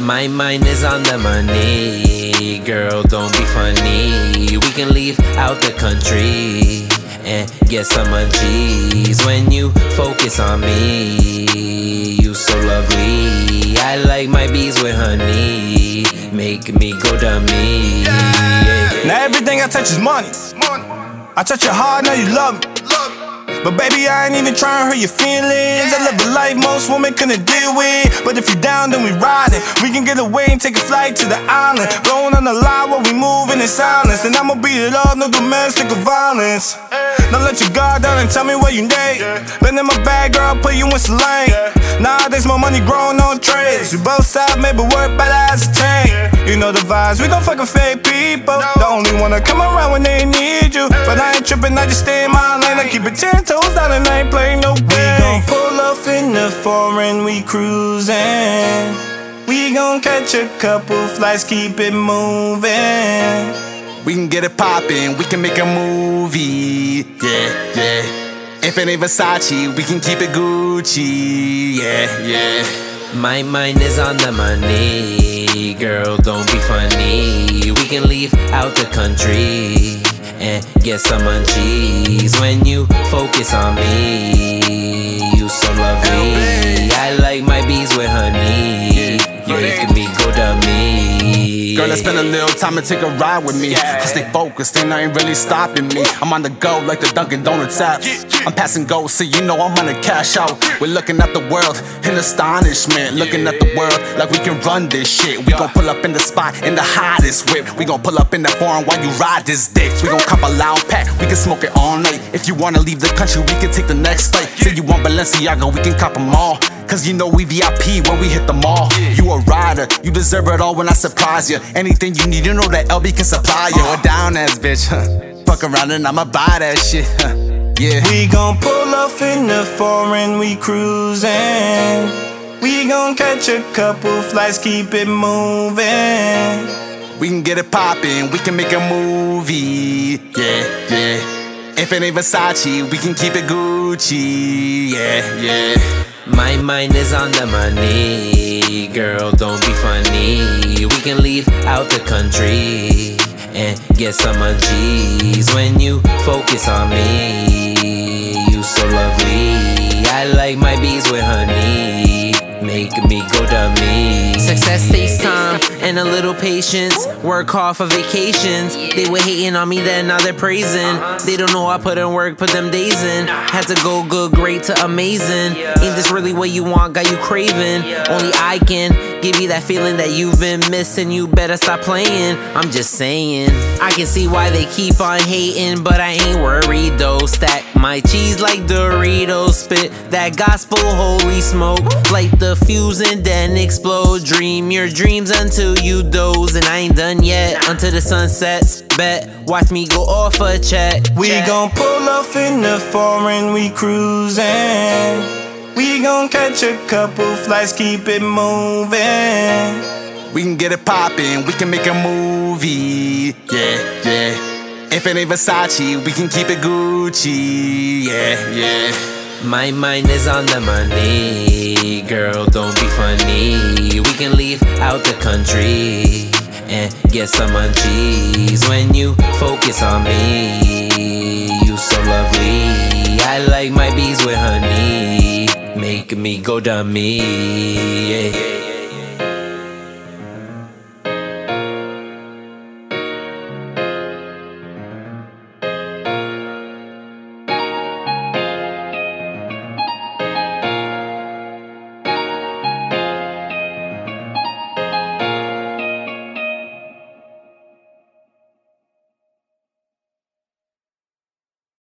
My mind is on the money, girl, don't be funny. We can leave out the country and get some of G's when you focus on me. You so lovely. I like my bees with honey, make me go dummy. Yeah. Now everything I touch is money. I touch your heart, now you love me. But baby, I ain't even trying to hurt your feelings. I live a life most women couldn't deal with. But if you're down, then we riding. We can get away and take a flight to the island. Going on the line while we moving in silence. And I'ma beat it up, no domestic violence. Now let your guard down and tell me where you need. Been in my bag, girl, put you in some. Nowadays, my money growing on trades. We both sides, maybe work, but as a chain. You know the vibes, we don't fucking fake people. The only one to come around when they need you. But I ain't tripping, I just stay in my lane. I keep it ten toes down and I ain't play no game. We gon' pull off in the foreign, we cruising. We gon' catch a couple flights, keep it moving. We can get it poppin', we can make a movie. Yeah, yeah. If it ain't Versace, we can keep it Gucci. Yeah, yeah. My mind is on the money, girl, don't be funny. We can leave out the country and get some G's when you focus on me. You so lovely. I Girl, let's spend a little time and take a ride with me. I stay focused, and I ain't nothing really stopping me. I'm on the go like the Dunkin' Donuts app. I'm passing goals, so you know I'm gonna cash out. We're looking at the world in astonishment. Looking at the world like we can run this shit. We gon' pull up in the spot in the hottest whip. We gon' pull up in the foreign while you ride this dick. We gon' cop a loud pack, we can smoke it all night. If you wanna leave the country, we can take the next flight. Say you want Balenciaga, we can cop them all. Cause you know we VIP when we hit the mall. You a rider, you deserve it all when I surprise you. Anything you need, you know that LB can supply you. A down ass bitch, huh? Fuck around and I'ma buy that shit, huh? Yeah. We gon' pull off in the foreign, we cruising. We gon' catch a couple flights, keep it moving. We can get it poppin', we can make a movie. Yeah, yeah. If it ain't Versace, we can keep it Gucci. Yeah, yeah. My mind is on the money, girl, don't be funny. We can leave out the country and get some of G's when you focus on me. You so lovely. I like my bees with honey, make me go dummy. Success takes time and a little patience. Work hard for vacations. They were hating on me, then now they're praising. They don't know I put in work, put them days in. Had to go good, great to amazing. Ain't this really what you want? Got you craving. Only I can give you that feeling that you've been missing. You better stop playing. I'm just saying. I can see why they keep on hating, but I ain't worried though. Stack my cheese like Doritos. Spit that gospel holy smoke. Light the fuse and then explode. Dream your dreams until you doze. And I ain't done yet until the sun sets. Bet, watch me go off a check. We gon' pull off in the foreign, we cruising. We gon' catch a couple flights, keep it moving. We can get it poppin', we can make a movie. Yeah, yeah. If it ain't Versace, we can keep it Gucci. Yeah, yeah. My mind is on the money, girl, don't be funny. We can leave out the country and get some G's when you focus on me. You so lovely. I like my bees with honey, make me go dummy. Yeah.